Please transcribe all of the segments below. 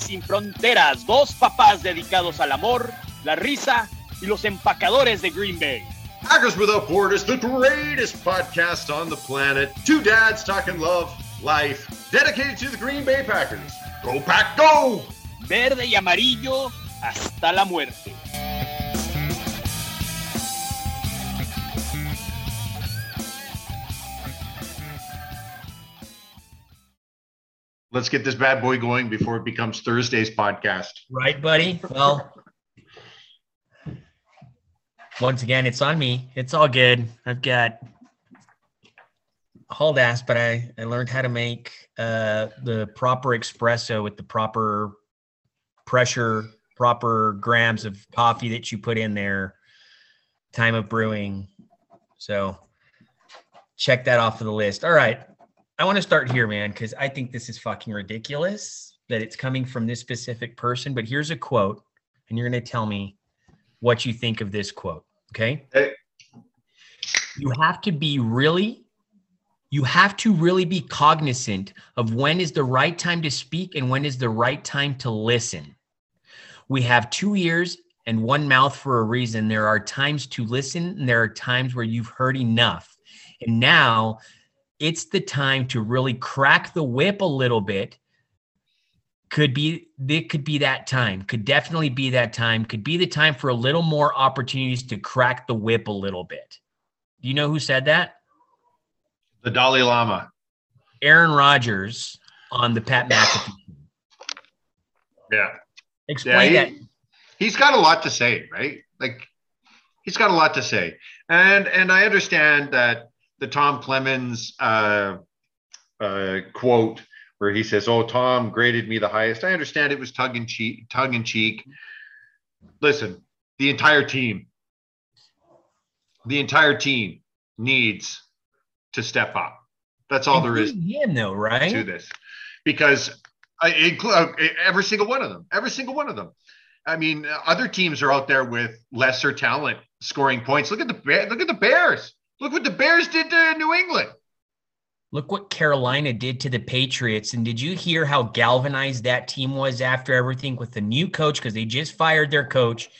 sin fronteras, dos papás dedicados al amor, la risa y los empacadores de Green Bay. Packers Without Borders, the greatest podcast on the planet. Two dads talking love, life, dedicated to the Green Bay Packers. Go Pack, go! Verde y amarillo hasta la muerte. Let's get this bad boy going before it becomes Thursday's podcast. Right, buddy? Well, once again, it's on me. It's all good. I've got hauled ass, but I, I learned how to make uh, the proper espresso with the proper pressure, proper grams of coffee that you put in there, time of brewing. So check that off of the list. All right. I want to start here, man, because I think this is fucking ridiculous that it's coming from this specific person. But here's a quote, and you're going to tell me what you think of this quote. Okay. Hey. You have to be really, you have to really be cognizant of when is the right time to speak and when is the right time to listen. We have two ears and one mouth for a reason. There are times to listen, and there are times where you've heard enough. And now it's the time to really crack the whip a little bit could be it could be that time could definitely be that time could be the time for a little more opportunities to crack the whip a little bit do you know who said that The Dalai Lama. aaron rodgers on the pat mcafee Yeah. explain Yeah, that he's got a lot to say, right? Like he's got a lot to say. And and I understand that the Tom Clements uh, uh, quote where he says, "Oh, Tom graded me the highest." I understand it was tongue in cheek, tongue in cheek. Listen, the entire team, the entire team needs to step up. That's all there is him though right to this because I include uh, every single one of them. Every single one of them. I mean, other teams are out there with lesser talent scoring points. Look at the Bear- look at the Bears. Look what the Bears did to New England. Look what Carolina did to the Patriots. And did you hear how galvanized that team was after everything with the new coach? Because they just fired their coach.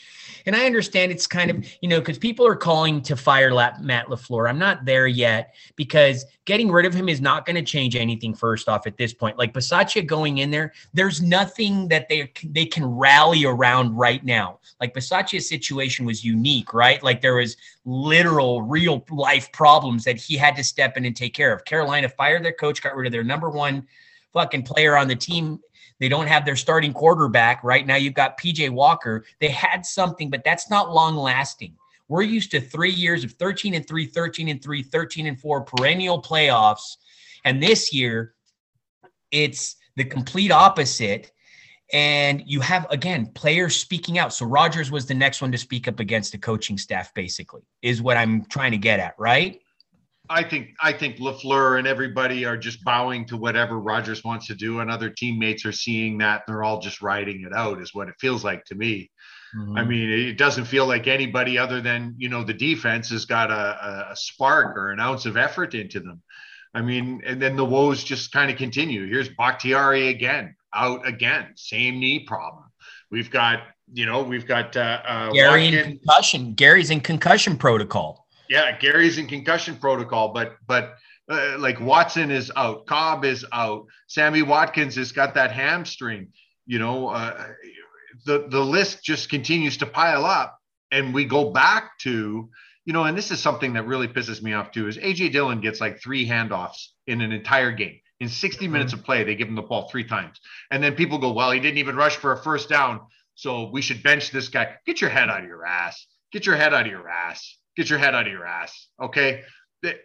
And I understand it's kind of, you know, because people are calling to fire Matt LaFleur. I'm not there yet because getting rid of him is not going to change anything, first off, at this point. Like Bisaccia going in there, there's nothing that they, they can rally around right now. Like Bisaccia's situation was unique, right? Like there was literal, real life problems that he had to step in and take care of. Carolina fired their coach, got rid of their number one fucking player on the team. They don't have their starting quarterback right now. You've got PJ Walker. They had something, but that's not long lasting. We're used to three years of 13 and 3, 13 and 3, 13 and 4, perennial playoffs. And this year, it's the complete opposite. And you have, again, players speaking out. So Rodgers was the next one to speak up against the coaching staff, basically, is what I'm trying to get at, right? I think I think Lafleur and everybody are just bowing to whatever Rodgers wants to do, and other teammates are seeing that they're all just riding it out. Is what it feels like to me. I mean, it doesn't feel like anybody other than you know the defense has got a, a spark or an ounce of effort into them. I mean, and then the woes just kind of continue. Here's Bakhtiari again, out again, same knee problem. We've got, you know, we've got uh, uh, Gary in concussion. Gary's in concussion protocol. Yeah, Gary's in concussion protocol, but but uh, like Watson is out, Cobb is out, Sammy Watkins has got that hamstring. You know, uh, the the list just continues to pile up, and we go back to you know, and this is something that really pisses me off too. Is AJ Dillon gets like three handoffs in an entire game. In 60 minutes of play, they give him the ball three times. And then people go, well, he didn't even rush for a first down. So we should bench this guy. Get your head out of your ass. Get your head out of your ass. Get your head out of your ass. Okay. The,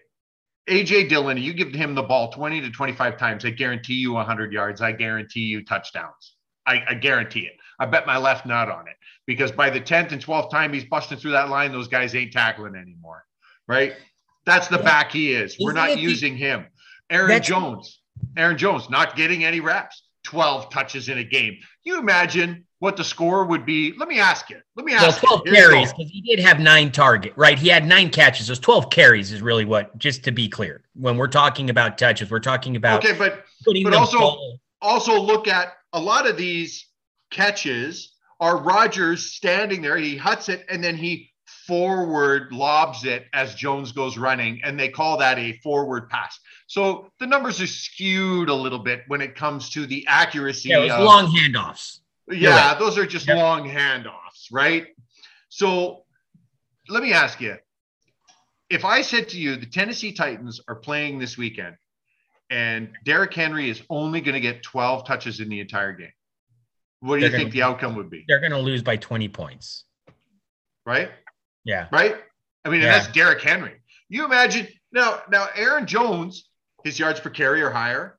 AJ Dillon, you give him the ball 20 to 25 times, I guarantee you 100 yards. I guarantee you touchdowns. I, I, guarantee it. I bet my left nut on it because by the 10th and 12th time he's busting through that line, those guys ain't tackling anymore. Right. That's the back he is. Isn't We're not using the, him. Aaron Jones, Aaron Jones not getting any reps, 12 touches in a game. You imagine what the score would be. Let me ask you. Let me ask well, 12 you. carries because he did have nine target, right? He had nine catches. Those 12 carries is really what, just to be clear, when we're talking about touches, we're talking about okay, but but also ball. also look at a lot of these catches are Rodgers standing there. He huts it and then he forward lobs it as Jones goes running, and they call that a forward pass. So the numbers are skewed a little bit when it comes to the accuracy. Yeah, it was of, long handoffs. Yeah, right. those are just yep. long handoffs, right? So let me ask you if I said to you the Tennessee Titans are playing this weekend and Derrick Henry is only going to get 12 touches in the entire game, what do they're you think the outcome would be? They're going to lose by 20 points. Right? Yeah. Right? I mean, yeah. that's Derrick Henry. You imagine now, now Aaron Jones, his yards per carry are higher,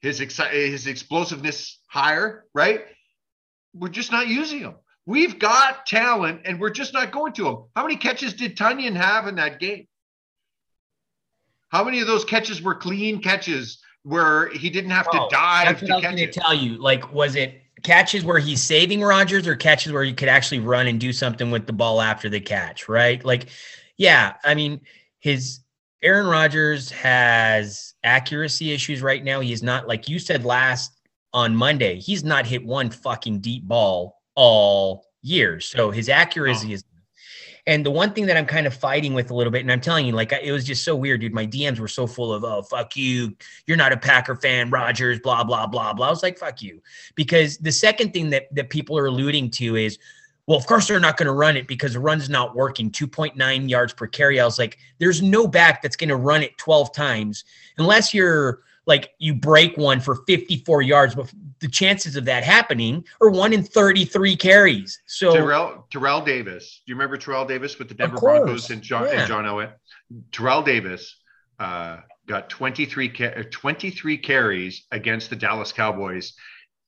his, exci- his explosiveness higher, right? We're just not using them. We've got talent and we're just not going to them. How many catches did Tonyan have in that game? How many of those catches were clean catches where he didn't have to oh, dive to I was going to tell you. Like, was it catches where he's saving Rodgers or catches where you could actually run and do something with the ball after the catch, right? Like, yeah, I mean, his Aaron Rodgers has accuracy issues right now. He's not like you said last on Monday, he's not hit one fucking deep ball all year. So his accuracy is. And the one thing that I'm kind of fighting with a little bit, and I'm telling you, like it was just so weird, dude. My DMs were so full of, "Oh, fuck you, you're not a Packer fan, Rodgers, blah blah blah blah." I was like, "Fuck you," because the second thing that that people are alluding to is, well, of course they're not going to run it because the run's not working. 2.9 yards per carry. I was like, there's no back that's going to run it 12 times unless you're like you break one for 54 yards, but the chances of that happening are one in 33 carries. So Terrell, Terrell Davis, do you remember Terrell Davis with the Denver Broncos and John, yeah. and John Elway? Terrell Davis uh, got 23, 23 carries against the Dallas Cowboys.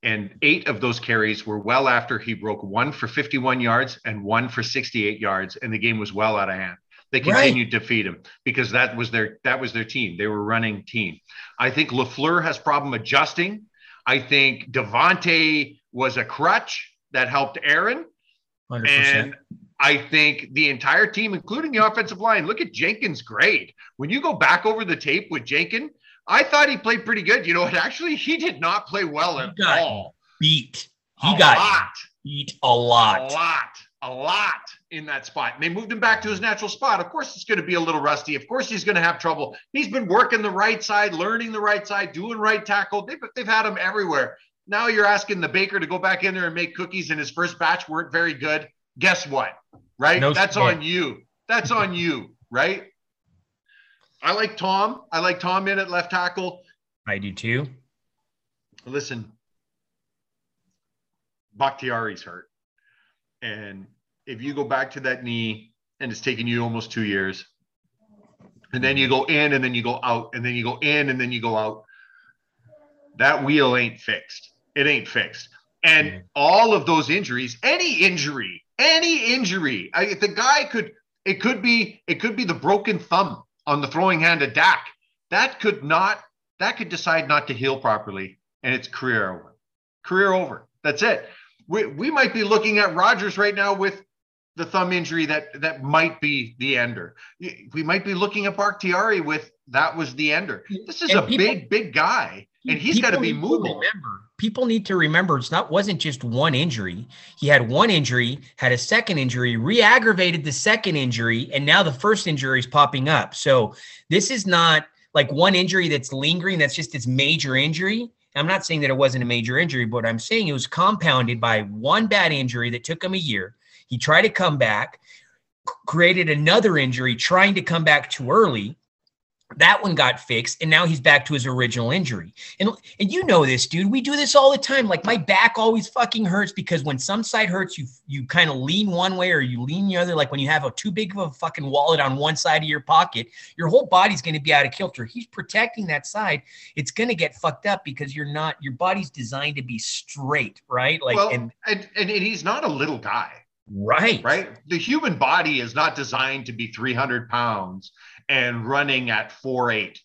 And eight of those carries were well after he broke one for 51 yards and one for 68 yards, and the game was well out of hand. They continued right. to feed him because that was their that was their team. They were running team. I think Lafleur has problem adjusting. I think Davante was a crutch that helped Aaron. 100%. And I think the entire team, including the offensive line, look at Jenkins' grade. When you go back over the tape with Jenkins, I thought he played pretty good. You know what? Actually, he did not play well at all. Beat. He a got lot. beat a lot. A lot a lot in that spot. And they moved him back to his natural spot. Of course, it's going to be a little rusty. Of course, he's going to have trouble. He's been working the right side, learning the right side, doing right tackle. They've, they've had him everywhere. Now you're asking the baker to go back in there and make cookies, and his first batch weren't very good. Guess what? Right? No That's on you. That's on you, right? I like Tom. I like Tom in at left tackle. I do too. Listen, Bakhtiari's hurt. And if you go back to that knee and it's taken you almost two years, and then you go in and then you go out, and then you go in and then you go out, that wheel ain't fixed. It ain't fixed. And mm-hmm. all of those injuries, any injury, any injury, I, the guy could, it could be, it could be the broken thumb on the throwing hand of Dak. That could not, that could decide not to heal properly, and it's career over. Career over. That's it we, we might be looking at Rodgers right now with the thumb injury that that might be the ender. We might be looking at Bakhtiari with that was the ender. This is and a people, big, big guy, and he's got to be moving. Remember, people need to remember it's not wasn't just one injury. He had one injury, had a second injury, re-aggravated the second injury, and now the first injury is popping up. So this is not like one injury that's lingering. That's just its major injury. I'm not saying that it wasn't a major injury, but I'm saying it was compounded by one bad injury that took him a year. He tried to come back, created another injury, trying to come back too early. that one got fixed and now he's back to his original injury. And and you know this dude. We do this all the time. Like my back always fucking hurts because when some side hurts you you kind of lean one way or you lean the other. Like when you have a too big of a fucking wallet on one side of your pocket your whole body's going to be out of kilter. He's protecting that side. It's going to get fucked up because you're not your body's designed to be straight right? Like well, and, and and he's not a little guy right right the human body is not designed to be 300 pounds and running at 4'8,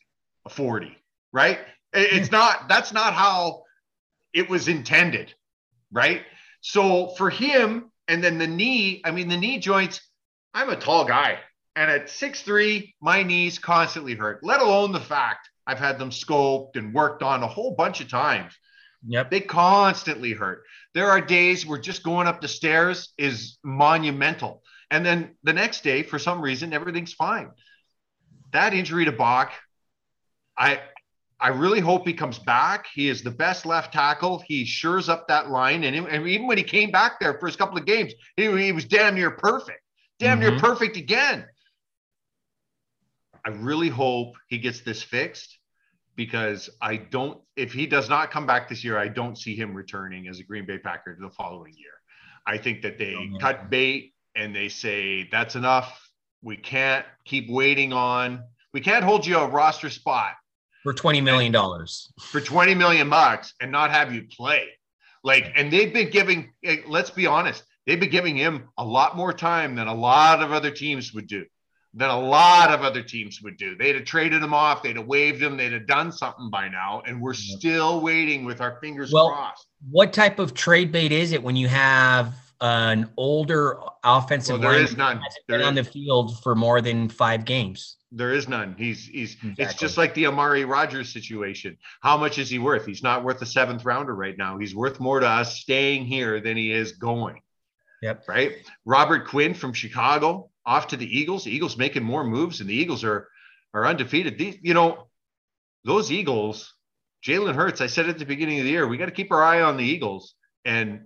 40, right? It's not, that's not how it was intended, right? So for him, and then the knee, I mean, the knee joints, I'm a tall guy. And at six three, my knees constantly hurt, let alone the fact I've had them scoped and worked on a whole bunch of times. Yep. They constantly hurt. There are days where just going up the stairs is monumental. And then the next day, for some reason, everything's fine that injury to Bach, I I really hope he comes back. He is the best left tackle. He shores up that line, and, and even when he came back there for his couple of games, he, he was damn near perfect, damn mm-hmm. near perfect again. I really hope he gets this fixed because I don't. If he does not come back this year, I don't see him returning as a Green Bay Packer the following year. I think that they oh, cut bait and they say that's enough we can't keep waiting on. We can't hold you a roster spot for twenty million dollars for twenty million bucks and not have you play. Like, and they've been giving. Eh, let's be honest, they've been giving him a lot more time than a lot of other teams would do. Than a lot of other teams would do. They'd have traded him off. They'd have waived him. They'd have done something by now, and we're still waiting with our fingers well, crossed. What type of trade bait is it when you have an older offensive well, there is none. There been is, on the field for more than five games. There is none. He's he's exactly. it's just like the Amari Rodgers situation. How much is he worth? He's not worth a seventh rounder right now. He's worth more to us staying here than he is going. Yep. Right. Robert Quinn from Chicago off to the Eagles. The Eagles making more moves, and the Eagles are are undefeated. These, you know, those Eagles, Jalen Hurts. I said at the beginning of the year, we got to keep our eye on the Eagles, and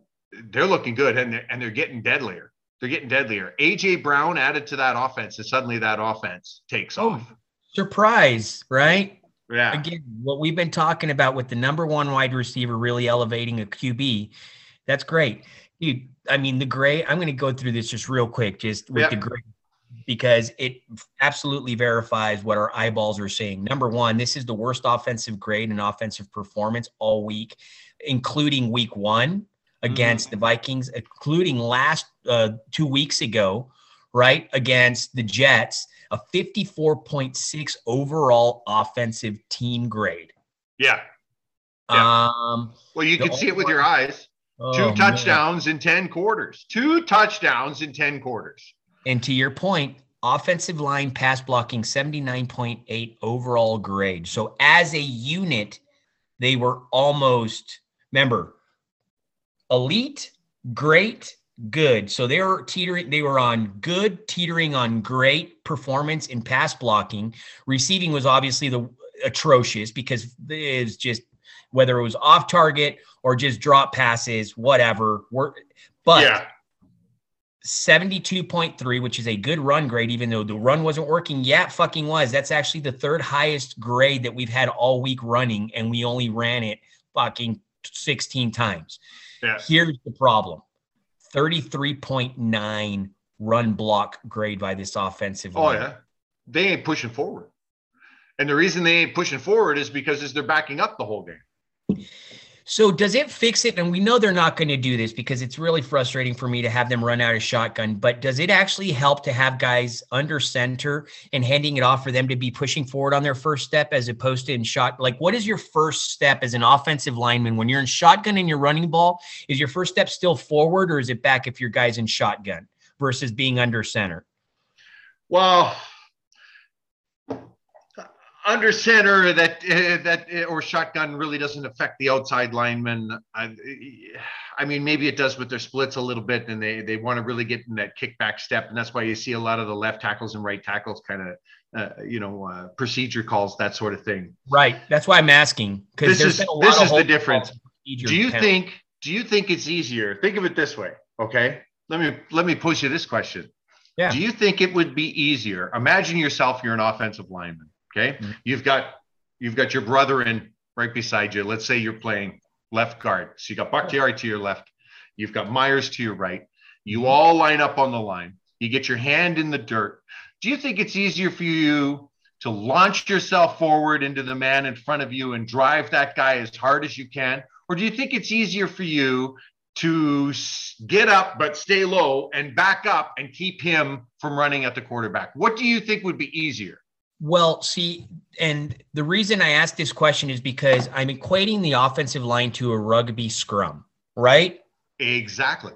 they're looking good and they're, and they're getting deadlier. They're getting deadlier. AJ Brown added to that offense, and suddenly that offense takes oh, off. Surprise, right? Yeah. Again, what we've been talking about with the number one wide receiver really elevating a QB, that's great. Dude, I mean, the gray, I'm going to go through this just real quick, just with yep. the gray, because it absolutely verifies what our eyeballs are saying. Number one, this is the worst offensive grade and offensive performance all week, including week one against the Vikings, including last uh, two weeks ago, right, against the Jets, a 54.6 overall offensive team grade. Yeah. yeah. Um, well, you can see it with your eyes. Oh, Two touchdowns man. in 10 quarters. Two touchdowns in 10 quarters. And to your point, offensive line pass blocking 79.8 overall grade. So as a unit, they were almost, remember, elite, great, good. So they were teetering, they were on good, teetering on great performance in pass blocking. Receiving was obviously the atrocious because it's just whether it was off target or just drop passes, whatever. but yeah. 72.3, which is a good run grade, even though the run wasn't working yet, fucking was. That's actually the third highest grade that we've had all week running, and we only ran it fucking 16 times. Yeah. Here's the problem 33.9 run block grade by this offensive oh, line. yeah. They ain't pushing forward. And the reason they ain't pushing forward is because is they're backing up the whole game. So does it fix it? And we know they're not going to do this because it's really frustrating for me to have them run out of shotgun. But does it actually help to have guys under center and handing it off for them to be pushing forward on their first step as opposed to in shot? Like, what is your first step as an offensive lineman when you're in shotgun and you're running ball? Is your first step still forward or is it back if your guy's in shotgun versus being under center? Well, under center that uh, that uh, or shotgun really doesn't affect the outside lineman. I, I, mean, maybe it does with their splits a little bit, and they they want to really get in that kickback step, and that's why you see a lot of the left tackles and right tackles kind of. Uh, you know, uh, procedure calls, that sort of thing. Right. That's why I'm asking. Because this is this is the difference. Do you think? Do you think it's easier? Think of it this way. Okay. Let me let me push you this question. Yeah. Do you think it would be easier? Imagine yourself. You're an offensive lineman Okay. Mm-hmm. You've got you've got your brother in right beside you. Let's say you're playing left guard. So you got Bakhtiari to your left. You've got Myers to your right. You mm-hmm. all line up on the line. You get your hand in the dirt. Do you think it's easier for you to launch yourself forward into the man in front of you and drive that guy as hard as you can? Or do you think it's easier for you to get up but stay low and back up and keep him from running at the quarterback? What do you think would be easier? Well, see, and the reason I ask this question is because I'm equating the offensive line to a rugby scrum, right? Exactly.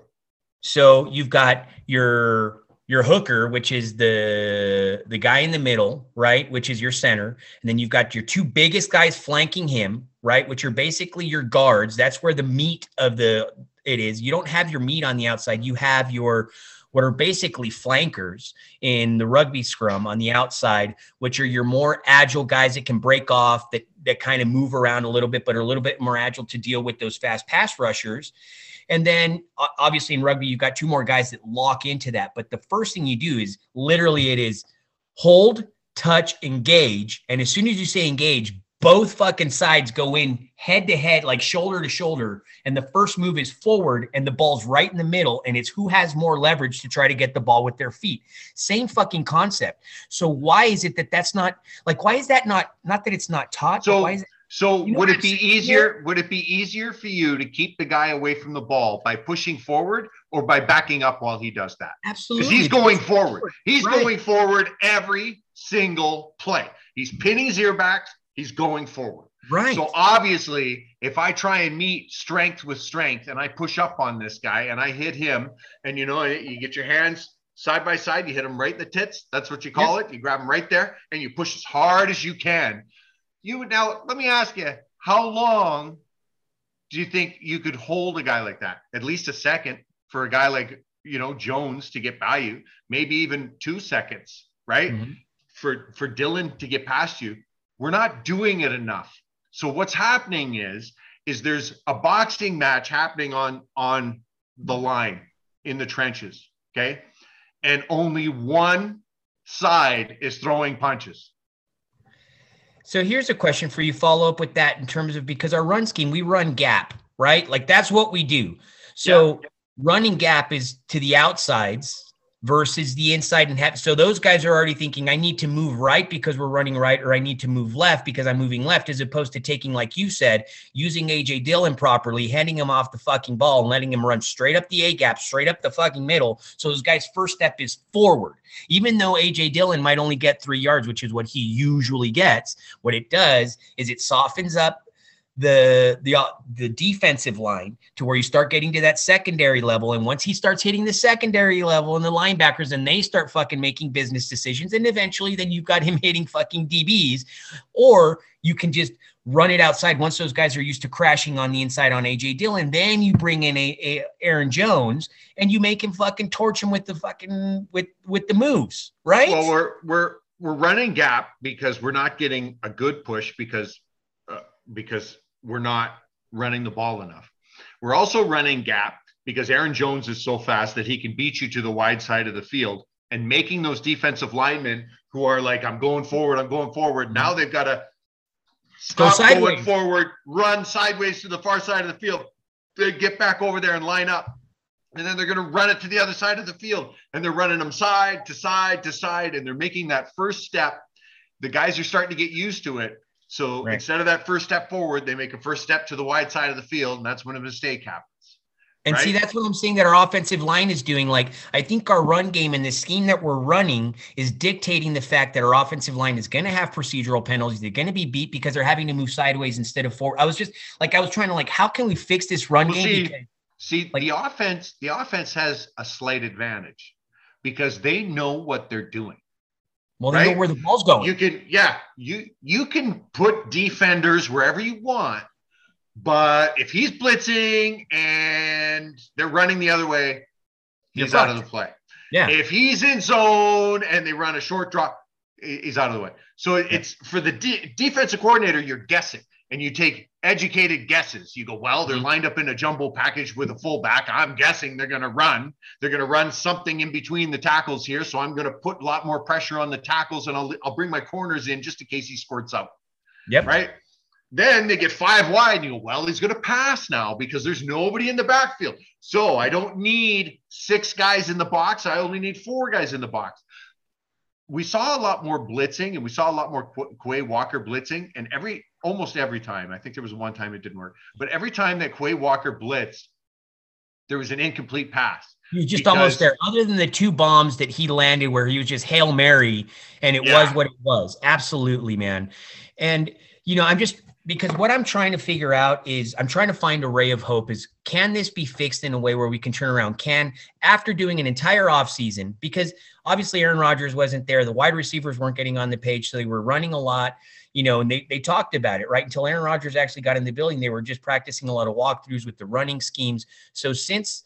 So you've got your your hooker, which is the the guy in the middle, right, which is your center, and then you've got your two biggest guys flanking him, right, which are basically your guards. That's where the meat of the it is. You don't have your meat on the outside. You have your what are basically flankers in the rugby scrum on the outside, which are your more agile guys that can break off, that that kind of move around a little bit, but are a little bit more agile to deal with those fast pass rushers. And then obviously in rugby, you've got two more guys that lock into that. But the first thing you do is literally it is hold, touch, engage. And as soon as you say engage, both fucking sides go in head to head, like shoulder to shoulder. And the first move is forward, and the ball's right in the middle. And it's who has more leverage to try to get the ball with their feet. Same fucking concept. So why is it that that's not like? Why is that not? Not that it's not taught. So why is it, so you know would it be easier? Here? Would it be easier for you to keep the guy away from the ball by pushing forward or by backing up while he does that? Absolutely. Because he's going forward. He's right. going forward every single play. He's pinning his earbacks. He's going forward. Right. So obviously, if I try and meet strength with strength and I push up on this guy and I hit him, and you know, you get your hands side by side, you hit him right in the tits. That's what you call it. You grab him right there and you push as hard as you can you would now let me ask you, how long do you think you could hold a guy like that? At least a second for a guy like you know Jones to get by you, maybe even two seconds, right? Mm-hmm. For for Dillon to get past you. We're not doing it enough. So what's happening is is there's a boxing match happening on on the line in the trenches, okay? And only one side is throwing punches. So here's a question for you. Follow up with that in terms of because our run scheme, we run gap, right? Like that's what we do. So yeah. running gap is to the outsides versus the inside and have so those guys are already thinking I need to move right because we're running right or I need to move left because I'm moving left as opposed to taking like you said using AJ Dillon properly handing him off the fucking ball and letting him run straight up the A gap straight up the fucking middle. So those guys first step is forward. Even though AJ Dillon might only get 3 yards which is what he usually gets what it does is it softens up the the uh, the defensive line to where you start getting to that secondary level. And once he starts hitting the secondary level and the linebackers and they start fucking making business decisions and eventually then you've got him hitting fucking DBs or you can just run it outside once those guys are used to crashing on the inside on AJ Dillon. Then you bring in a, a Aaron Jones and you make him fucking torch him with the fucking with with the moves right? Well we're we're we're running gap because we're not getting a good push because uh, because we're not running the ball enough. We're also running gap because Aaron Jones is so fast that he can beat you to the wide side of the field and making those defensive linemen who are like, I'm going forward, I'm going forward. Now they've got to stop going forward, run sideways to the far side of the field, they get back over there and line up. And then they're going to run it to the other side of the field. And they're running them side to side to side. And they're making that first step. The guys are starting to get used to it. So right. instead of that first step forward, they make a first step to the wide side of the field, and that's when a mistake happens. And right? see, that's what I'm saying that our offensive line is doing. Like, I think our run game and the scheme that we're running is dictating the fact that our offensive line is going to have procedural penalties. They're going to be beat because they're having to move sideways instead of forward. I was just like, I was trying to like, how can we fix this run well, game? See, because, see like, the offense, the offense has a slight advantage because they know what they're doing. Well, they right? know where the ball's going. You can, yeah, you you can put defenders wherever you want, but if he's blitzing and they're running the other way, he's out of the play. Yeah. If he's in zone and they run a short drop, he's out of the way. So it's for the de- defensive coordinator, you're guessing and you take educated guesses. You go, well, they're mm-hmm. lined up in a jumbo package with a fullback. I'm guessing they're going to run. They're going to run something in between the tackles here. So I'm going to put a lot more pressure on the tackles and I'll, I'll bring my corners in just in case he squirts out. Yep. Right. Then they get five wide. And you go, well, he's going to pass now because there's nobody in the backfield. So I don't need six guys in the box. I only need four guys in the box we saw a lot more blitzing and we saw a lot more Quay Walker blitzing. And every almost every time, I think there was one time it didn't work, but every time that Quay Walker blitzed, there was an incomplete pass. He was just because, almost there, other than the two bombs that he landed where he was just Hail Mary and it yeah. was what it was. Absolutely, man. And, you know, I'm just because what I'm trying to figure out is I'm trying to find a ray of hope is can this be fixed in a way where we can turn around? Can after doing an entire offseason, because obviously Aaron Rodgers wasn't there, the wide receivers weren't getting on the page, so they were running a lot, you know, and they, they talked about it, right? Until Aaron Rodgers actually got in the building, they were just practicing a lot of walkthroughs with the running schemes. So since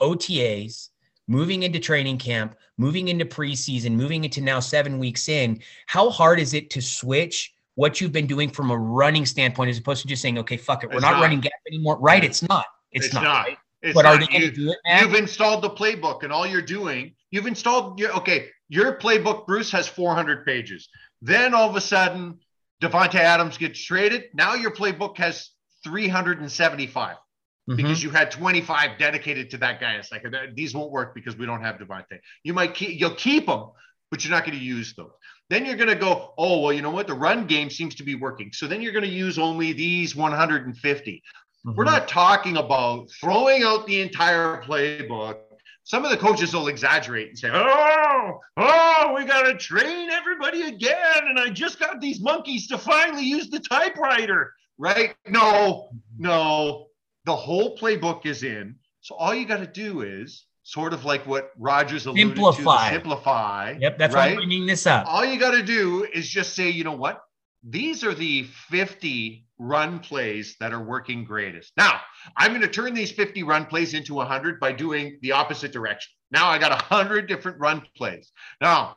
OTAs, moving into training camp, moving into preseason, moving into now seven weeks in, how hard is it to switch? what you've been doing from a running standpoint as opposed to just saying, okay, fuck it, we're not, not, running gap anymore. Right. It's not. It's, it's not. not. Right? It's but not. are you, do it, man? You've installed the playbook and all you're doing, you've installed your okay, your playbook, Bruce, has 400 pages. Then all of a sudden, Davante Adams gets traded. Now your playbook has 375 mm-hmm. because you had 25 dedicated to that guy. It's like these won't work because we don't have Davante. You might keep you'll keep them, but you're not going to use those. Then you're going to go, oh, well, you know what? The run game seems to be working. So then you're going to use only these 150. Mm-hmm. We're not talking about throwing out the entire playbook. Some of the coaches will exaggerate and say, oh, oh, we got to train everybody again. And I just got these monkeys to finally use the typewriter, right? No, no. The whole playbook is in. So all you got to do is sort of like what Rodgers alluded simplify. to, simplify. Yep, that's right? why I'm bringing this up. All you got to do is just say, you know what? These are the 50 run plays that are working greatest. Now, I'm going to turn these 50 run plays into 100 by doing the opposite direction. Now I got 100 different run plays. Now,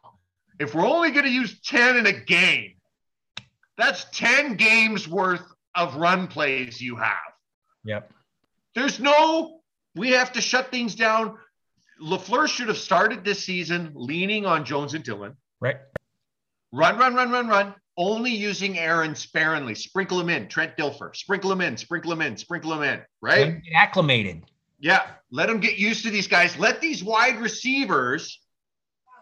if we're only going to use 10 in a game, that's 10 games worth of run plays you have. Yep. There's no, we have to shut things down LaFleur should have started this season leaning on Jones and Dillon. Right. Run, run, run, run, run. Only using Aaron sparingly. Sprinkle him in. Trent Dilfer. Sprinkle him in. Sprinkle him in. Sprinkle him in. Right. Get acclimated. Yeah. Let them get used to these guys. Let these wide receivers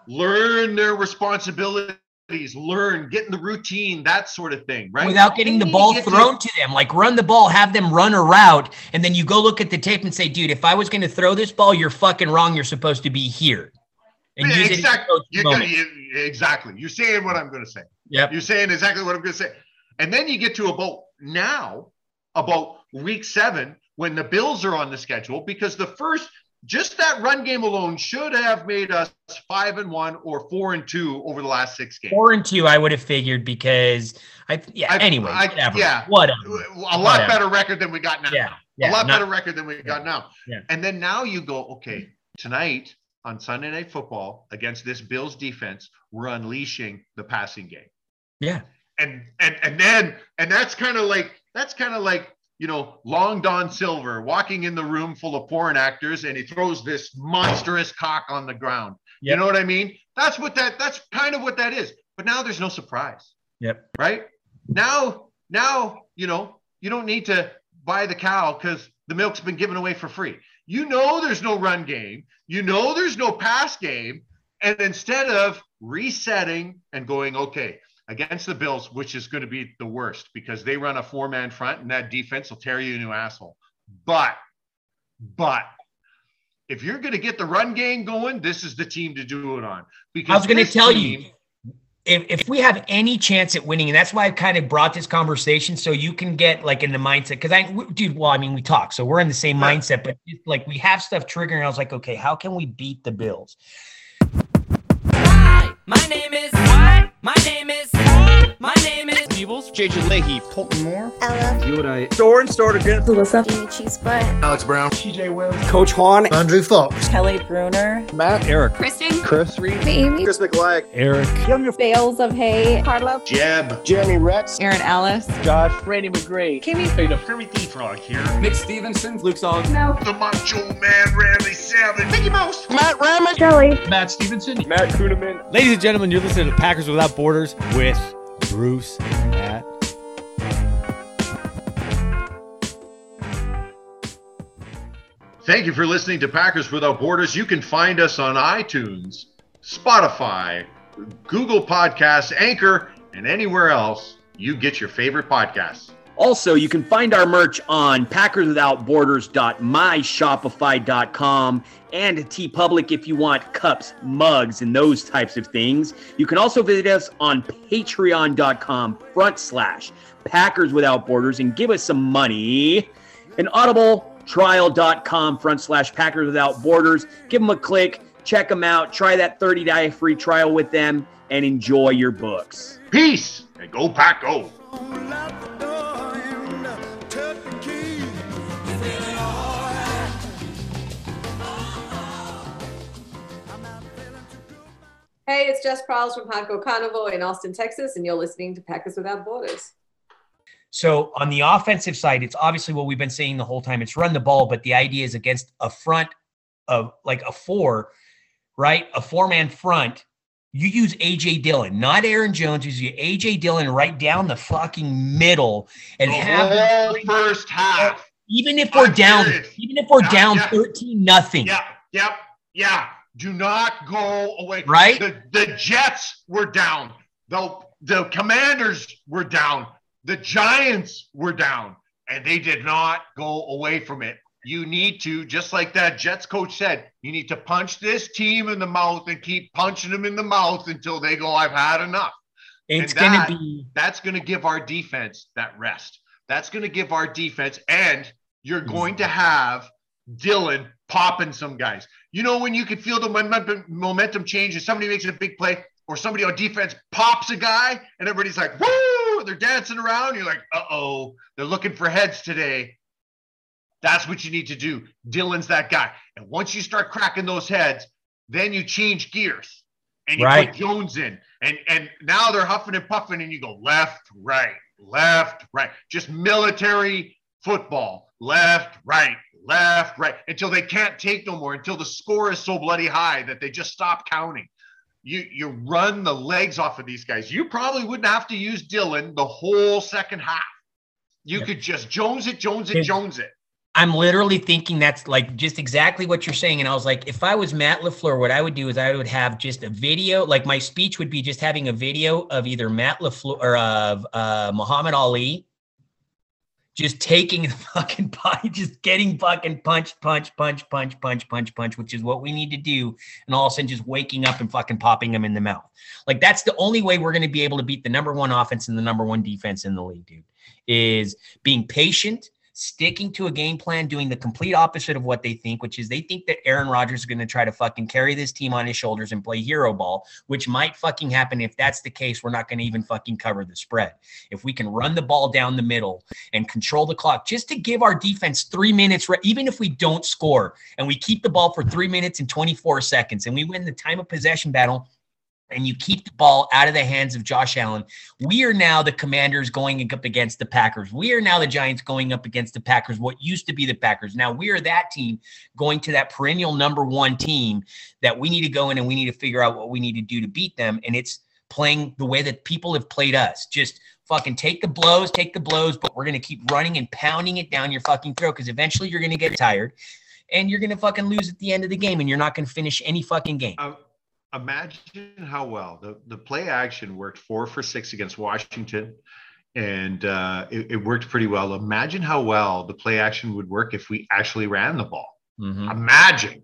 learn their responsibilities, learn, get in the routine, that sort of thing, right? Without getting the ball get thrown to-, to them. Like run the ball, have them run a route, and then you go look at the tape and say, dude, if I was going to throw this ball, you're fucking wrong. You're supposed to be here. And yeah, exactly. You're you, exactly. You're saying what I'm going to say. Yeah. You're saying exactly what I'm going to say. And then you get to about now, about week seven, when the Bills are on the schedule, because the first just that run game alone should have made us five and one or four and two over the last six games. Four and two, I would have figured because I yeah. I, anyway, I, whatever. Yeah, whatever. A lot whatever. better record than we got now. Yeah, yeah a lot not, better record than we got now. Yeah. And then now you go okay tonight on Sunday Night Football against this Bills defense, we're unleashing the passing game. Yeah. And and and then and that's kind of like that's kind of like you know, Long Dong Silver walking in the room full of porn actors and he throws this monstrous cock on the ground. Yep. You know what I mean? That's what that that's kind of what that is. But now there's no surprise. Yep. Right? Now, now, you know, you don't need to buy the cow because the milk's been given away for free. You know there's no run game, you know there's no pass game. And instead of resetting and going, okay, against the Bills, which is going to be the worst because they run a four man front and that defense will tear you a new asshole. But, but if you're going to get the run game going, this is the team to do it on. Because I was going to tell team, you. If, if we have any chance at winning, and that's why I've kind of brought this conversation so you can get like in the mindset. Because I, dude, well, I mean, we talk, so we're in the same right. mindset, but like we have stuff triggering. I was like, okay, how can we beat the Bills? Hi, my name is. What? My name is. My name is Peebles. JJ Leahy, Colton Moore. Ella. Yuri. Soren Stortigan. Alyssa. Amy Cheese Butt. Alex Brown. TJ Wills. Coach Juan. Andrew Fox. Kelly Bruner. Matt. Eric. Kristen. Chris. Reed. Amy. Chris McLeod. Eric. Bales of Hay. Carla. Jeb. Jeremy Rex. Aaron Ellis. Josh. Randy McGray, Kimmy. Kermit the Frog here. Nick Stevenson. Luke Solid. No. The Macho Man Randy Savage. Mickey Mouse. Matt Ramage. Shelly. Matt Stevenson. Matt Kuhneman. Ladies and gentlemen, you're listening to Packers Without Borders with Bruce Matt. Thank you for listening to Packers Without Borders. You can find us on iTunes, Spotify, Google Podcasts, Anchor, and anywhere else you get your favorite podcasts. Also, you can find our merch on packerswithoutborders.myshopify.com and TeePublic if you want cups, mugs, and those types of things. You can also visit us on patreon.com front slash Packers Without Borders and give us some money. And audibletrial.com front slash Packers Without Borders. Give them a click, check them out, try that 30 day free trial with them, and enjoy your books. Peace and go Pack Go. Hey, it's Jess Prowls from Hardcore Carnival in Austin, Texas, and you're listening to Packers Without Borders. So on the offensive side, it's obviously what we've been saying the whole time. It's run the ball, but the idea is against a front of like a four, right? A four-man front. You use AJ Dillon, not Aaron Jones. You use AJ Dillon right down the fucking middle and The have whole first half. even if we're I'm down, serious. even if we're Yeah, down yeah. 13 nothing. Yep, yep, yeah. Do not go away. Right? The, the Jets were down. The, the Commanders were down. The Giants were down. And they did not go away from it. You need to, just like that Jets coach said, you need to punch this team in the mouth and keep punching them in the mouth until they go, I've had enough. It's And going that- to be That's going to give our defense that rest. That's going to give our defense, and you're going to have Dillon popping some guys. You know, when you can feel the momentum, momentum change and somebody makes a big play or somebody on defense pops a guy and everybody's like, woo, they're dancing around. You're like, uh oh, they're looking for heads today. That's what you need to do. Dillon's that guy. And once you start cracking those heads, then you change gears and you Right. put Jones in. And and now they're huffing and puffing, and you go left, right, left, right. Just military football. Left, right, left, right. Until they can't take no more, until the score is so bloody high that they just stop counting. You you run the legs off of these guys. You probably wouldn't have to use Dillon the whole second half. You could just Jones it, Jones it, Jones it. I'm literally thinking that's like just exactly what you're saying. And I was like, if I was Matt LaFleur, what I would do is I would have just a video, like my speech would be just having a video of either Matt LaFleur or of uh, Muhammad Ali just taking the fucking punch, just getting fucking punch, punch, punch, punch, punch, punch, punch, which is what we need to do. And all of a sudden just waking up and fucking popping them in the mouth. Like that's the only way we're going to be able to beat the number one offense and the number one defense in the league, dude, is being patient, sticking to a game plan, doing the complete opposite of what they think, which is they think that Aaron Rodgers is going to try to fucking carry this team on his shoulders and play hero ball, which might fucking happen. If that's the case, we're not going to even fucking cover the spread. If we can run the ball down the middle and control the clock just to give our defense three minutes, even if we don't score and we keep the ball for three minutes and 24 seconds and we win the time of possession battle and you keep the ball out of the hands of Josh Allen, we are now the commanders going up against the Packers. We are now the Giants going up against the Packers, what used to be the Packers. Now we are that team going to that perennial number one team that we need to go in and we need to figure out what we need to do to beat them. And it's playing the way that people have played us. Just fucking take the blows, take the blows, but we're going to keep running and pounding it down your fucking throat because eventually you're going to get tired and you're going to fucking lose at the end of the game and you're not going to finish any fucking game. Imagine how well the, the play action worked four for six against Washington, and uh, it, it worked pretty well. Imagine how well the play action would work if we actually ran the ball. Mhm. Imagine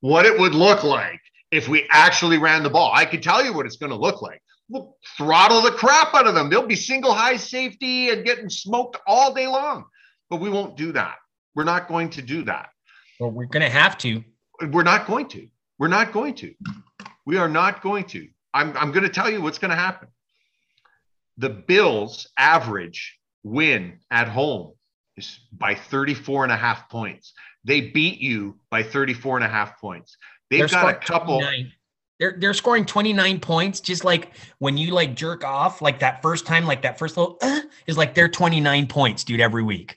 what it would look like if we actually ran the ball. I can tell you what it's going to look like. We'll throttle the crap out of them. They'll be single high safety and getting smoked all day long. But we won't do that. We're not going to do that. Well, we're going to have to. We're not going to. We're not going to. We are not going to. I'm, I'm going to tell you what's going to happen. The Bills average win at home is by 34 and a half points. They beat you by 34 and a half points. They've They're got a couple. 29. They're they're scoring 29 points, just like when you like jerk off, like that first time, like that first little uh, is like they're 29 points, dude, every week.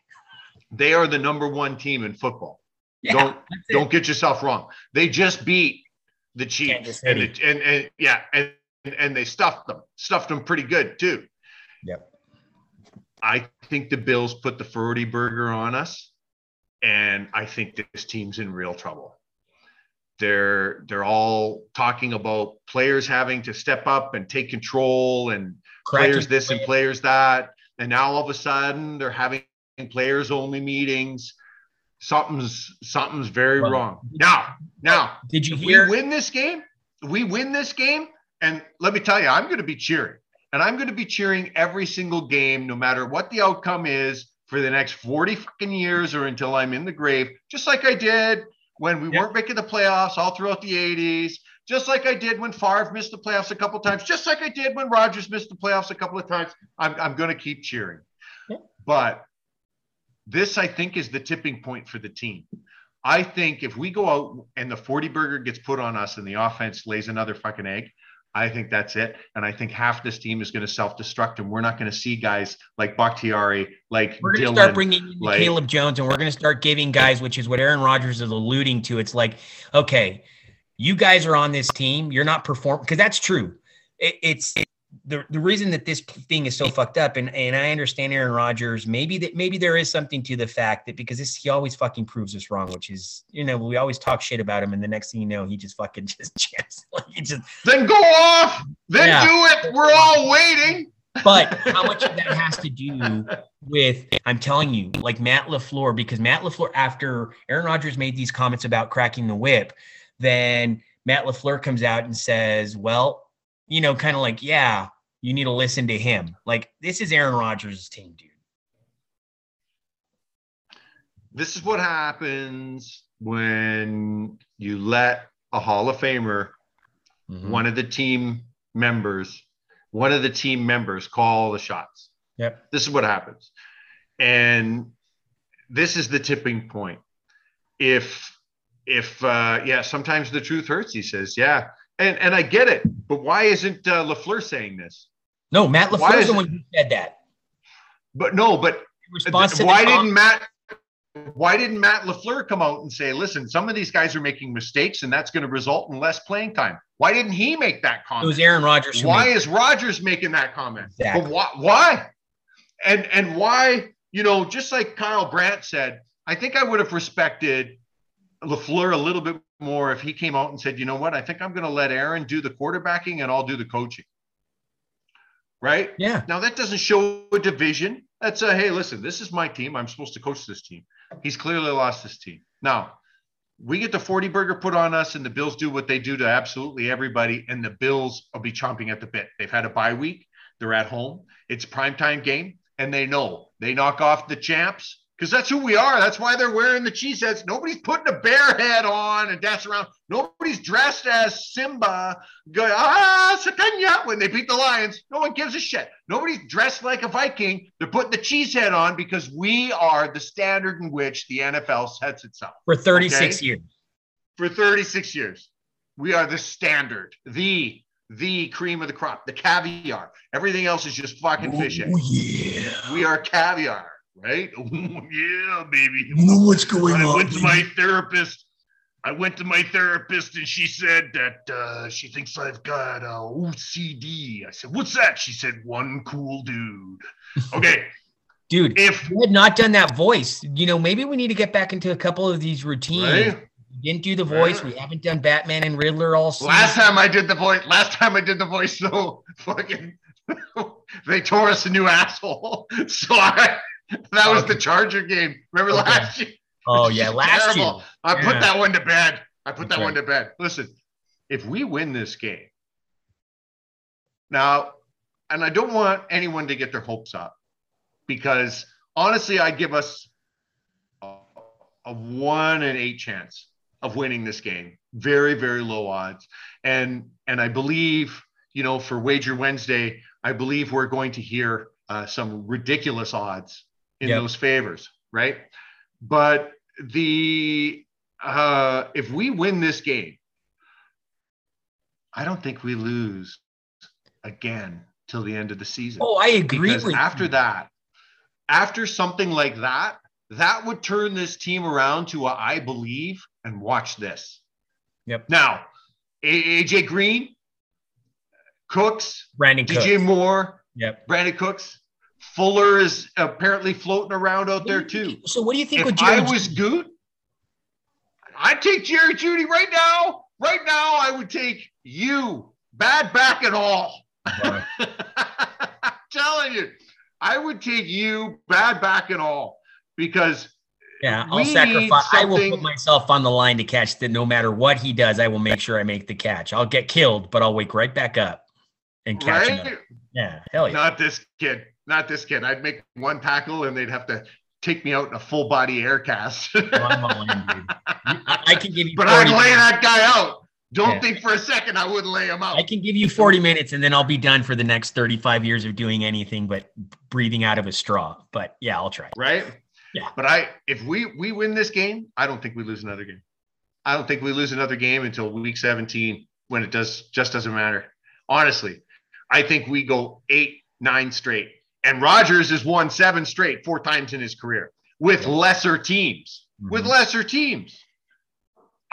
They are the number one team in football. Yeah, don't don't get yourself wrong. They just beat the Kansas Chiefs and, the, and and yeah, and and they stuffed them, stuffed them pretty good too. Yep. I think the Bills put the 40 burger on us, and I think this team's in real trouble. They're they're all talking about players having to step up and take control and Cracking players this and players that. And now all of a sudden they're having players only meetings. Something's something's very Well, wrong. Now, now Did you hear? we win this game, we win this game, and let me tell you, I'm going to be cheering, and I'm going to be cheering every single game, no matter what the outcome is, for the next 40 fucking years or until I'm in the grave, just like I did when we Yeah. weren't making the playoffs all throughout the 80s, just like I did when Favre missed the playoffs a couple times, just like I did when Rodgers missed the playoffs a couple of times. I'm, I'm going to keep cheering. But this, I think, is the tipping point for the team. I think if we go out and the 40 burger gets put on us and the offense lays another fucking egg, I think that's it. And I think half this team is going to self destruct, and we're not going to see guys like Bakhtiari, like We're going to start bringing in like- Caleb Jones, and we're going to start giving guys, which is what Aaron Rodgers is alluding to. It's like, okay, you guys are on this team. You're not performing because that's true. It, it's the the reason that this thing is so fucked up, and and I understand Aaron Rodgers. Maybe that maybe there is something to the fact that because this he always fucking proves us wrong, which is you know we always talk shit about him, and the next thing you know he just fucking just jams like he just then go off, then Yeah. do it. We're all waiting. But how much of that has to do with, I'm telling you, like Matt LaFleur, because Matt LaFleur, after Aaron Rodgers made these comments about cracking the whip, then Matt LaFleur comes out and says, well, you know, kind of like, yeah, you need to listen to him. Like, this is Aaron Rodgers' team, dude. This is what happens when you let a Hall of Famer Mm-hmm. one of the team members, one of the team members call the shots. Yep. This is what happens. And this is the tipping point. If if uh yeah, sometimes the truth hurts, he says. Yeah. And and I get it. But why isn't uh, LaFleur saying this? No, Matt LaFleur is the one who said that. But no, but why didn't Matt why didn't Matt LaFleur come out and say, listen, some of these guys are making mistakes and that's going to result in less playing time? Why didn't he make that comment? it was Aaron Rodgers. why is Rodgers making that comment? Exactly. But why, why? And and why? You know, just like Kyle Brandt said, I think I would have respected LaFleur a little bit more if he came out and said, you know what, I think I'm going to let Aaron do the quarterbacking and I'll do the coaching. Right yeah. now, that doesn't show a division. That's a hey, listen, this is my team. I'm supposed to coach this team. He's clearly lost his team. Now, we get the 40 burger put on us, and the Bills do what they do to absolutely everybody, and the Bills will be chomping at the bit. They've had a bye week, they're at home, it's a primetime game, and they know they knock off the champs because that's who we are. That's why they're wearing the cheese heads. Nobody's putting a bear head on and dancing around. Nobody's dressed as Simba going, ah, Satanya, when they beat the Lions. No one gives a shit. Nobody's dressed like a Viking. They're putting the cheese head on because we are the standard in which the NFL sets itself For 36 Okay. years. for 36 years. We are the standard, the the cream of the crop, the caviar. Everything else is just fucking fish eggs. yeah. We are caviar, right? Yeah, baby. You know what's going I on. went to my therapist. I went to my therapist and she said that uh, she thinks I've got uh, OCD. I said, "What's that?" She said, "One cool dude." Okay, Dude, if we had not done that voice. You know, maybe we need to get back into a couple of these routines. right? Didn't do the voice. Right. We haven't done Batman and Riddler all season. Last time I did the voice, last time I did the voice, though, fucking, they tore us a new asshole. So I, that was the Charger game. Remember Okay. last year? Oh yeah, last Terrible. year. I put Yeah. that one to bed. I put that one to bed. Listen, if we win this game, now, and I don't want anyone to get their hopes up because honestly, I give us a, a one in eight chance of winning this game. Very, very low odds. And and I believe, you know, for Wager Wednesday, I believe we're going to hear uh, some ridiculous odds in Yep. those favors, right? But the uh, if we win this game, I don't think we lose again till the end of the season. Oh, I agree because with after you. that, after something like that, that would turn this team around to a I believe and watch this. Yep. Now, AJ Green, Cooks, Brandin Cooks. DJ Moore, Yep. Brandin Cooks, Fuller is apparently floating around out there too. So what do you think If with I was Gute, I'd take Jerry Jeudy right now. Right now, I would take you, bad back and all. I'm telling you, I would take you, bad back and all, because yeah, I'll we need sacrifice. I will put myself on the line to catch that. No matter what he does, I will make sure I make the catch. I'll get killed, but I'll wake right back up and catch him. right? Yeah, hell yeah. Not this kid. Not this kid. I'd make one tackle and they'd have to take me out in a full body air cast. I'm all in, dude. I, I can give you. but I'd lay minutes. that guy out. Don't Yeah. think for a second I wouldn't lay him out. I can give you 40 minutes and then I'll be done for the next 35 years of doing anything but breathing out of a straw. But yeah, I'll try. right? Yeah. But I, if we we win this game, I don't think we lose another game. I don't think we lose another game until week 17 when it does just doesn't matter. Honestly, I think we go eight, nine straight. And Rodgers has won seven straight, four times in his career with lesser teams. With Mhm. lesser teams.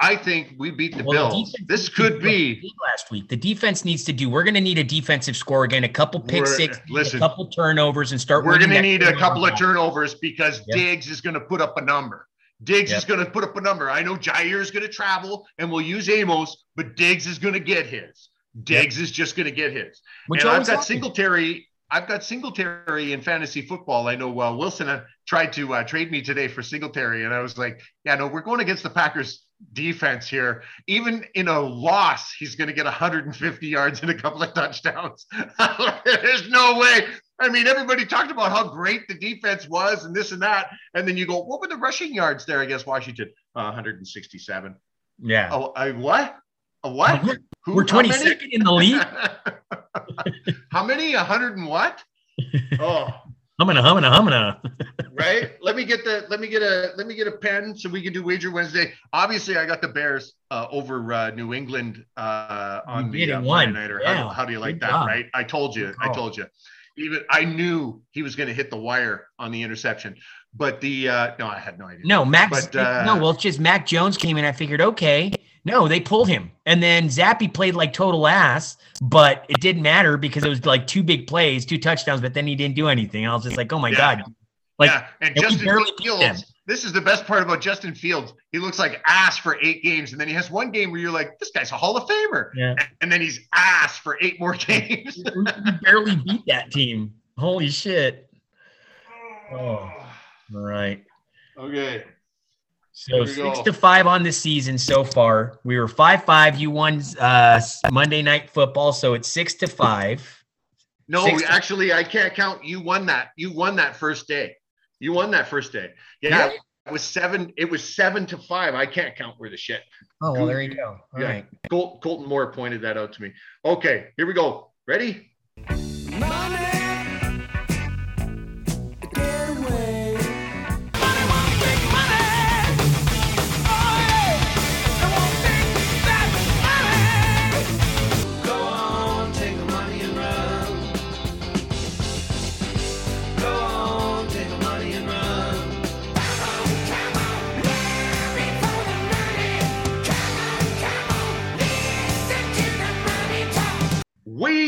I think we beat the Well, Bills. defense This could do what they be last week. The defense needs to do. We're going to need a defensive score again, a couple pick six, listen. a couple turnovers, and start. We're going to need a couple of turnovers because Yep. Diggs is going to put up a number. Diggs Yep. is going to put up a number. I know Jaire is going to travel and we'll use Amos, but Diggs is going to get his. Diggs is just going to get his. Which and I've got happens. Singletary. I've got Singletary in fantasy football. I know uh, Wilson uh, tried to uh, trade me today for Singletary, and I was like, "Yeah, no, we're going against the Packers defense here. Even in a loss, he's going to get 150 yards and a couple of touchdowns. There's no way. I mean, everybody talked about how great the defense was and this and that, and then you go, "What were the rushing yards there against Washington? Uh, 167. Yeah, Oh, I what? A what? We're- Who- we're how many? 22nd in the league. How many? A hundred and what? Oh, Humming, humming, humming. right. Let me get the. Let me get a. Let me get a pen so we can do wager Wednesday. Obviously, I got the Bears uh, over uh, New England uh, on You the uh, Monday nighter. How, do- Yeah. how do you like Good that? job. Right. I told you. I told you. Even I knew he was going to hit the wire on the interception, but the uh, no, I had no idea. No, Max. But, uh, no, well, it's just Mac Jones came in. I figured, okay, no, they pulled him, and then Zappe played like total ass, but it didn't matter because it was like two big plays, two touchdowns, but then he didn't do anything. I was just like, oh my Yeah. god, like yeah, and and Justin barely beat them. Fields. This is the best part about Justin Fields. He looks like ass for eight games, and then he has one game where you're like, "This guy's a Hall of Famer," yeah, and then he's ass for eight more games. we, we barely beat that team. Holy shit! Oh, all right. Okay. So six go. to five on the season so far. We were five five. You won uh, Monday night football, so it's six to five. No, Six to- actually, I can't count. You won that. You won that first day. You won that first day. Yeah, Really? it was seven. It was seven to five. I can't count where the shit. Oh well, there you go. All Yeah. right. Col- Colton Moore pointed that out to me. Okay, here we go. Ready?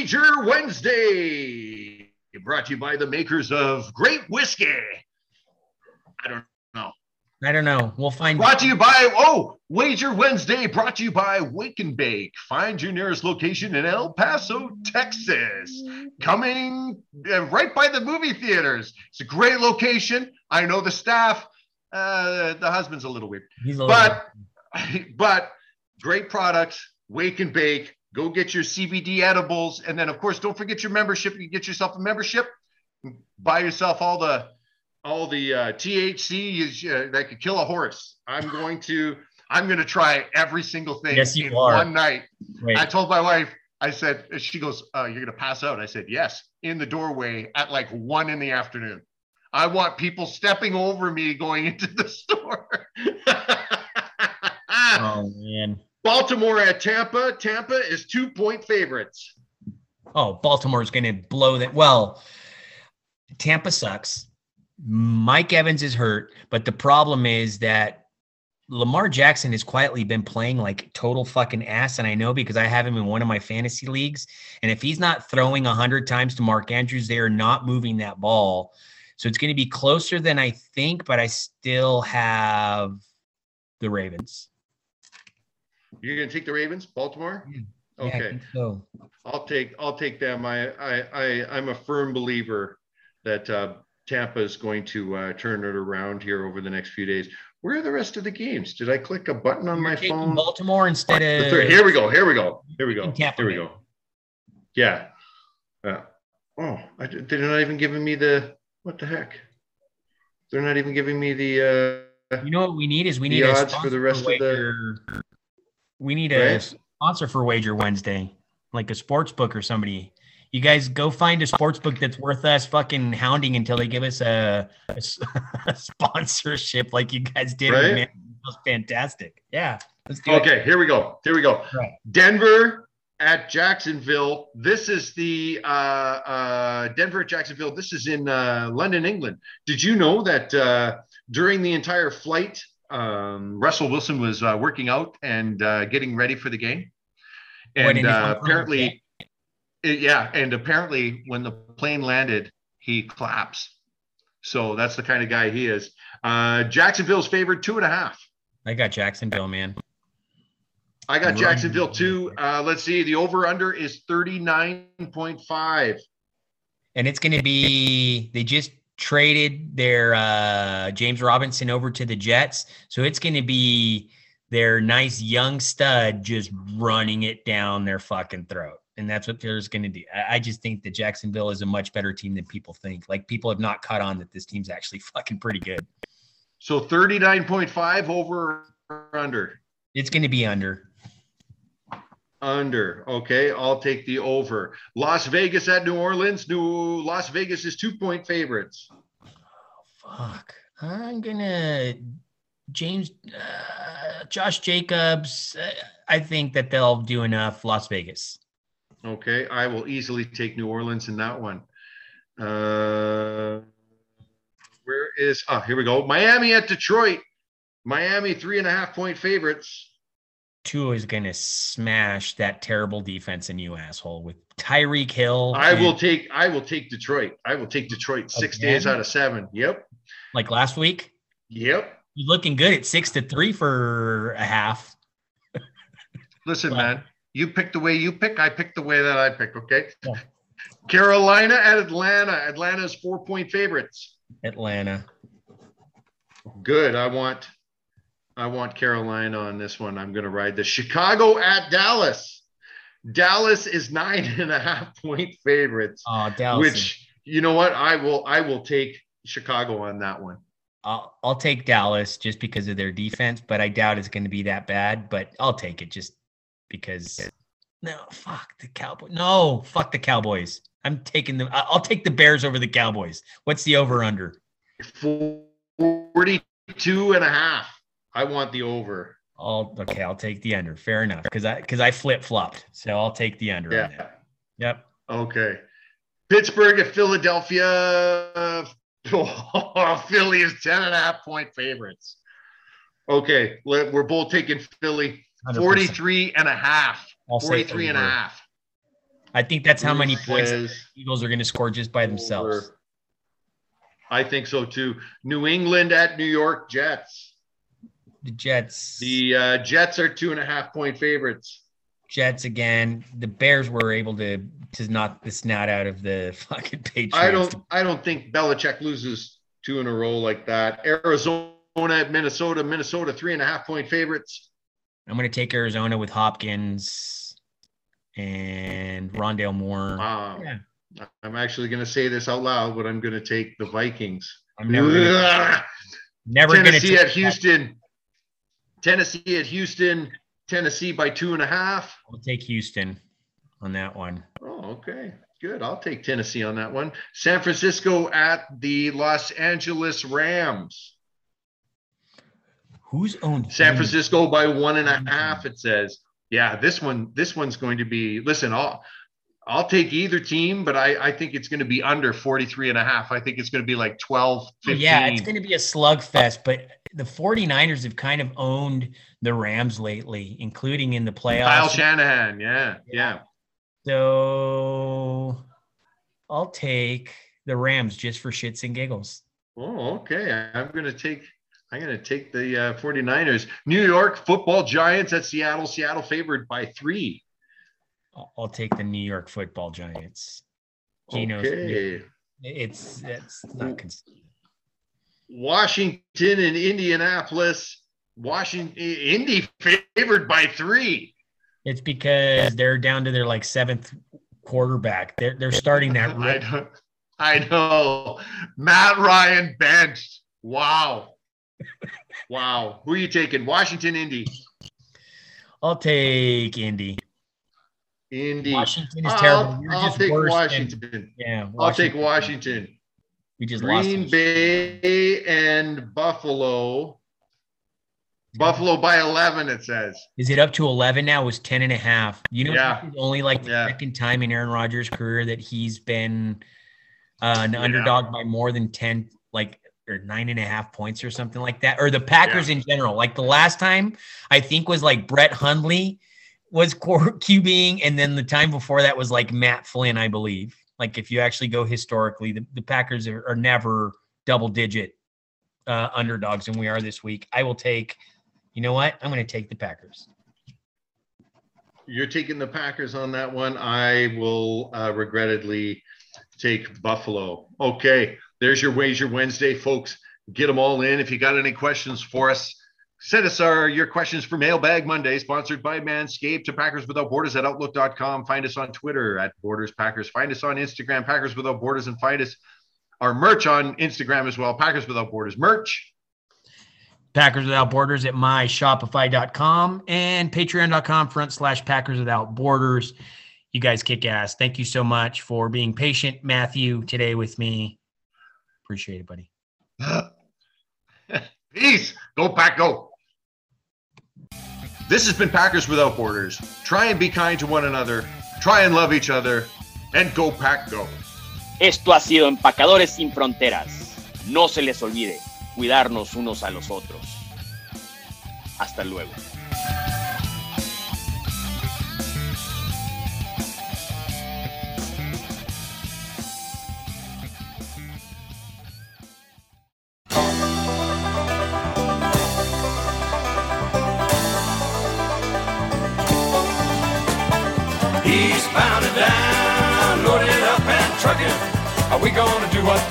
Wager Wednesday, brought to you by the makers of Great Whiskey. I don't know. I don't know. We'll find. Brought to you by oh, Wager Wednesday, brought to you by Wake and Bake. Find your nearest location in El Paso, Texas. Coming uh, right by the movie theaters. It's a great location. I know the staff. Uh, the husband's a little weird, He's a little- but but great products. Wake and Bake. Go get your CBD edibles, and then of course don't forget your membership. You get yourself a membership. Buy yourself all the all the uh, THC is, uh, that could kill a horse. I'm going to I'm going to try every single thing Yes, you in are. one night. Wait. I told my wife I said, she goes, uh, you're gonna pass out. I said, yes, in the doorway at like one in the afternoon. I want people stepping over me going into the store. Oh man. Baltimore at Tampa. Tampa is two point favorites. Oh, Baltimore's going to blow that. Well, Tampa sucks. Mike Evans is hurt, but the problem is that Lamar Jackson has quietly been playing like total fucking ass. And I know because I have him in one of my fantasy leagues. And if he's not throwing 100 times to Mark Andrews, they are not moving that ball. So it's going to be closer than I think, but I still have the Ravens. You're gonna take the Ravens, Baltimore? Yeah. Yeah, Okay. think so. I'll take I'll take them. I I, I I'm a firm believer that uh, Tampa is going to uh, turn it around here over the next few days. Where are the rest of the games? Did I click a button on You're my phone? Baltimore instead of Here we go. Here we go. Here we go. Tampa Here we go. Yeah. Uh, oh, I, they're not even giving me the what the heck? They're not even giving me the. Uh, You know what we need is we The need a odds for the rest of the- wager. We need a Right? sponsor for Wager Wednesday, like a sports book or somebody. You guys go find a sports book that's worth us fucking hounding until they give us a sponsorship, like you guys did. Right? Man, it was fantastic. Yeah, let's do it. Okay, here we go. Here we go. Right. Denver at Jacksonville. This is the uh, uh, Denver at Jacksonville. This is in uh, London, England. Did you know that uh, during the entire flight, um, Russell Wilson was uh, working out and uh, getting ready for the game? And uh, apparently, it- yeah, and apparently when the plane landed, he claps. So that's the kind of guy he is. Uh, Jacksonville's favored two and a half. I got Jacksonville, man. I got. Jacksonville too. Uh, let's see. The over under is 39.5. And it's going to be, they just traded their uh, James Robinson over to the Jets. So it's going to be their nice young stud just running it down their fucking throat. And that's what there's going to do. I, I just think that Jacksonville is a much better team than people think. Like people have not caught on that this team's actually fucking pretty good. So 39.5 over or under. It's going to be under. Under. Okay. I'll take the over. Las Vegas at New Orleans. New Las Vegas is two point favorites. Fuck. I'm gonna James uh, Josh Jacobs. Uh, I think that they'll do enough. Las Vegas. Okay. I will easily take New Orleans in that one. Uh, where is, oh, here we go. Miami at Detroit. Miami, three and a half point favorites. Tua is gonna smash that terrible defense in you asshole with Tyreek Hill. I will take I will take Detroit. I will take Detroit six Again? days out of seven. Yep. like last week. Yep. You're looking good at six to three for a half. Listen, Wow. man, you pick the way you pick. I pick the way that I pick. Okay. Yeah. Carolina at Atlanta. Atlanta's four point favorites. Atlanta. Good. I want I want Carolina on this one. I'm gonna ride the Chicago at Dallas. Dallas is nine and a half point favorites. Oh, Dallas. which you know what? I will I will take Chicago on that one. I'll, I'll take Dallas just because of their defense, but I doubt it's going to be that bad. But I'll take it just because. No, fuck the Cowboys. No, fuck the Cowboys. I'm taking the. I'll take the Bears over the Cowboys. What's the over under? 42 and a half. I want the over. I'll okay. I'll take the under. Fair enough because I because I flip flopped. So I'll take the under. Yeah. Yep. Okay. Pittsburgh at Philadelphia. Oh, Philly is 10 and a half point favorites. Okay. We're both taking Philly 100%. 43 and a half. I'll 43 and a half. I think that's how many points Eagles are going to score just by themselves. over. I think so too. New England at New York Jets. The Jets. The uh, Jets are two and a half point favorites. Jets again. The Bears were able to to knock the snot out of the fucking Patriots. I don't I don't think Belichick loses two in a row like that. Arizona at Minnesota, Minnesota three and a half point favorites. I'm going to take Arizona with Hopkins and Rondale Moore. Wow. Yeah. I'm actually going to say this out loud, but I'm going to take the Vikings. I'm never going to Ugh. never Tennessee at Houston. Tennessee at Houston. Tennessee by two and a half. I'll take Houston. on that one. Oh, okay. Good. I'll take Tennessee on that one. San Francisco at the Los Angeles Rams. Who's owned San? Francisco by one and a half, it says. Yeah, this one, this one's going to be listen, I'll I'll take either team, but I, I think it's going to be under 43 and a half. I think it's going to be like 12, 15. Yeah, it's going to be a slugfest, but the 49ers have kind of owned the Rams lately, including in the playoffs. Kyle Shanahan. Yeah, yeah. So I'll take the Rams just for shits and giggles. Oh, okay. I'm going to take I'm going to take the uh, 49ers. New York football giants at Seattle. Seattle favored by three. I'll, I'll take the New York football giants. Okay. it's it's not consistent. Washington and Indianapolis. Washington, Indy favored by three. It's because they're down to their like seventh quarterback. They're they're starting that. I, know, I know. Matt Ryan benched. Wow. wow. Who are you taking? Washington, Indy. I'll take Indy. Indy. Washington is I'll- terrible. I'll just take worse than- Washington. yeah, I'll take Washington. We just lost. Green. Bay and Buffalo. Buffalo by 11, it says. Is it up to 11 now? It was 10 and a half. You know, Yeah. only like the Yeah. second time in Aaron Rodgers' career that he's been uh, an Yeah. underdog by more than 10, like, or nine and a half points or something like that. Or the Packers in general. Like the last time, I think was like Brett Hundley was QBing. And then the time before that was like Matt Flynn, I believe. Like if you actually go historically, the, the Packers are, are never double digit uh, underdogs, and we are this week. I will take, you know what? I'm going to take the Packers. You're taking the Packers on that one. I will uh, regrettably take Buffalo. Okay, there's your Wager Wednesday, folks. Get them all in. If you got any questions for us, send us our your questions for Mailbag Monday, sponsored by Manscaped to Packers Without Borders at Outlook.com. Find us on Twitter at Borders Packers. Find us on Instagram, Packers Without Borders, and find us our merch on Instagram as well, Packers Without Borders merch. Packers Without Borders at myshopify.com and patreon.com front slash Packers Without Borders. You guys kick ass. Thank you so much for being patient, Matthew, today with me. Appreciate it, buddy. Peace. Go Pack, go. This has been Packers Without Borders. Try and be kind to one another. Try and love each other. And go Pack, go. Esto ha sido Empacadores sin Fronteras. No se les olvide cuidarnos unos a los otros. Hasta luego.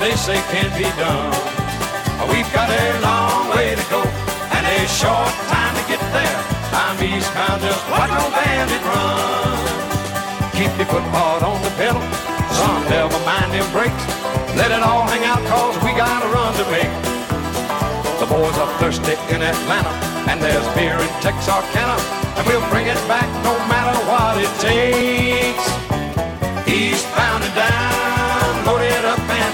They say can't be done? We've got a long way to go and a short time to get there. I'm eastbound, just watch old bandit run. Keep your foot hard on the pedal, son, never mind them brakes. Let it all hang out cause we got a run to make. The boys are thirsty in Atlanta, and there's beer in Texarkana, and we'll bring it back no matter what it takes. Eastbound and down, loaded up and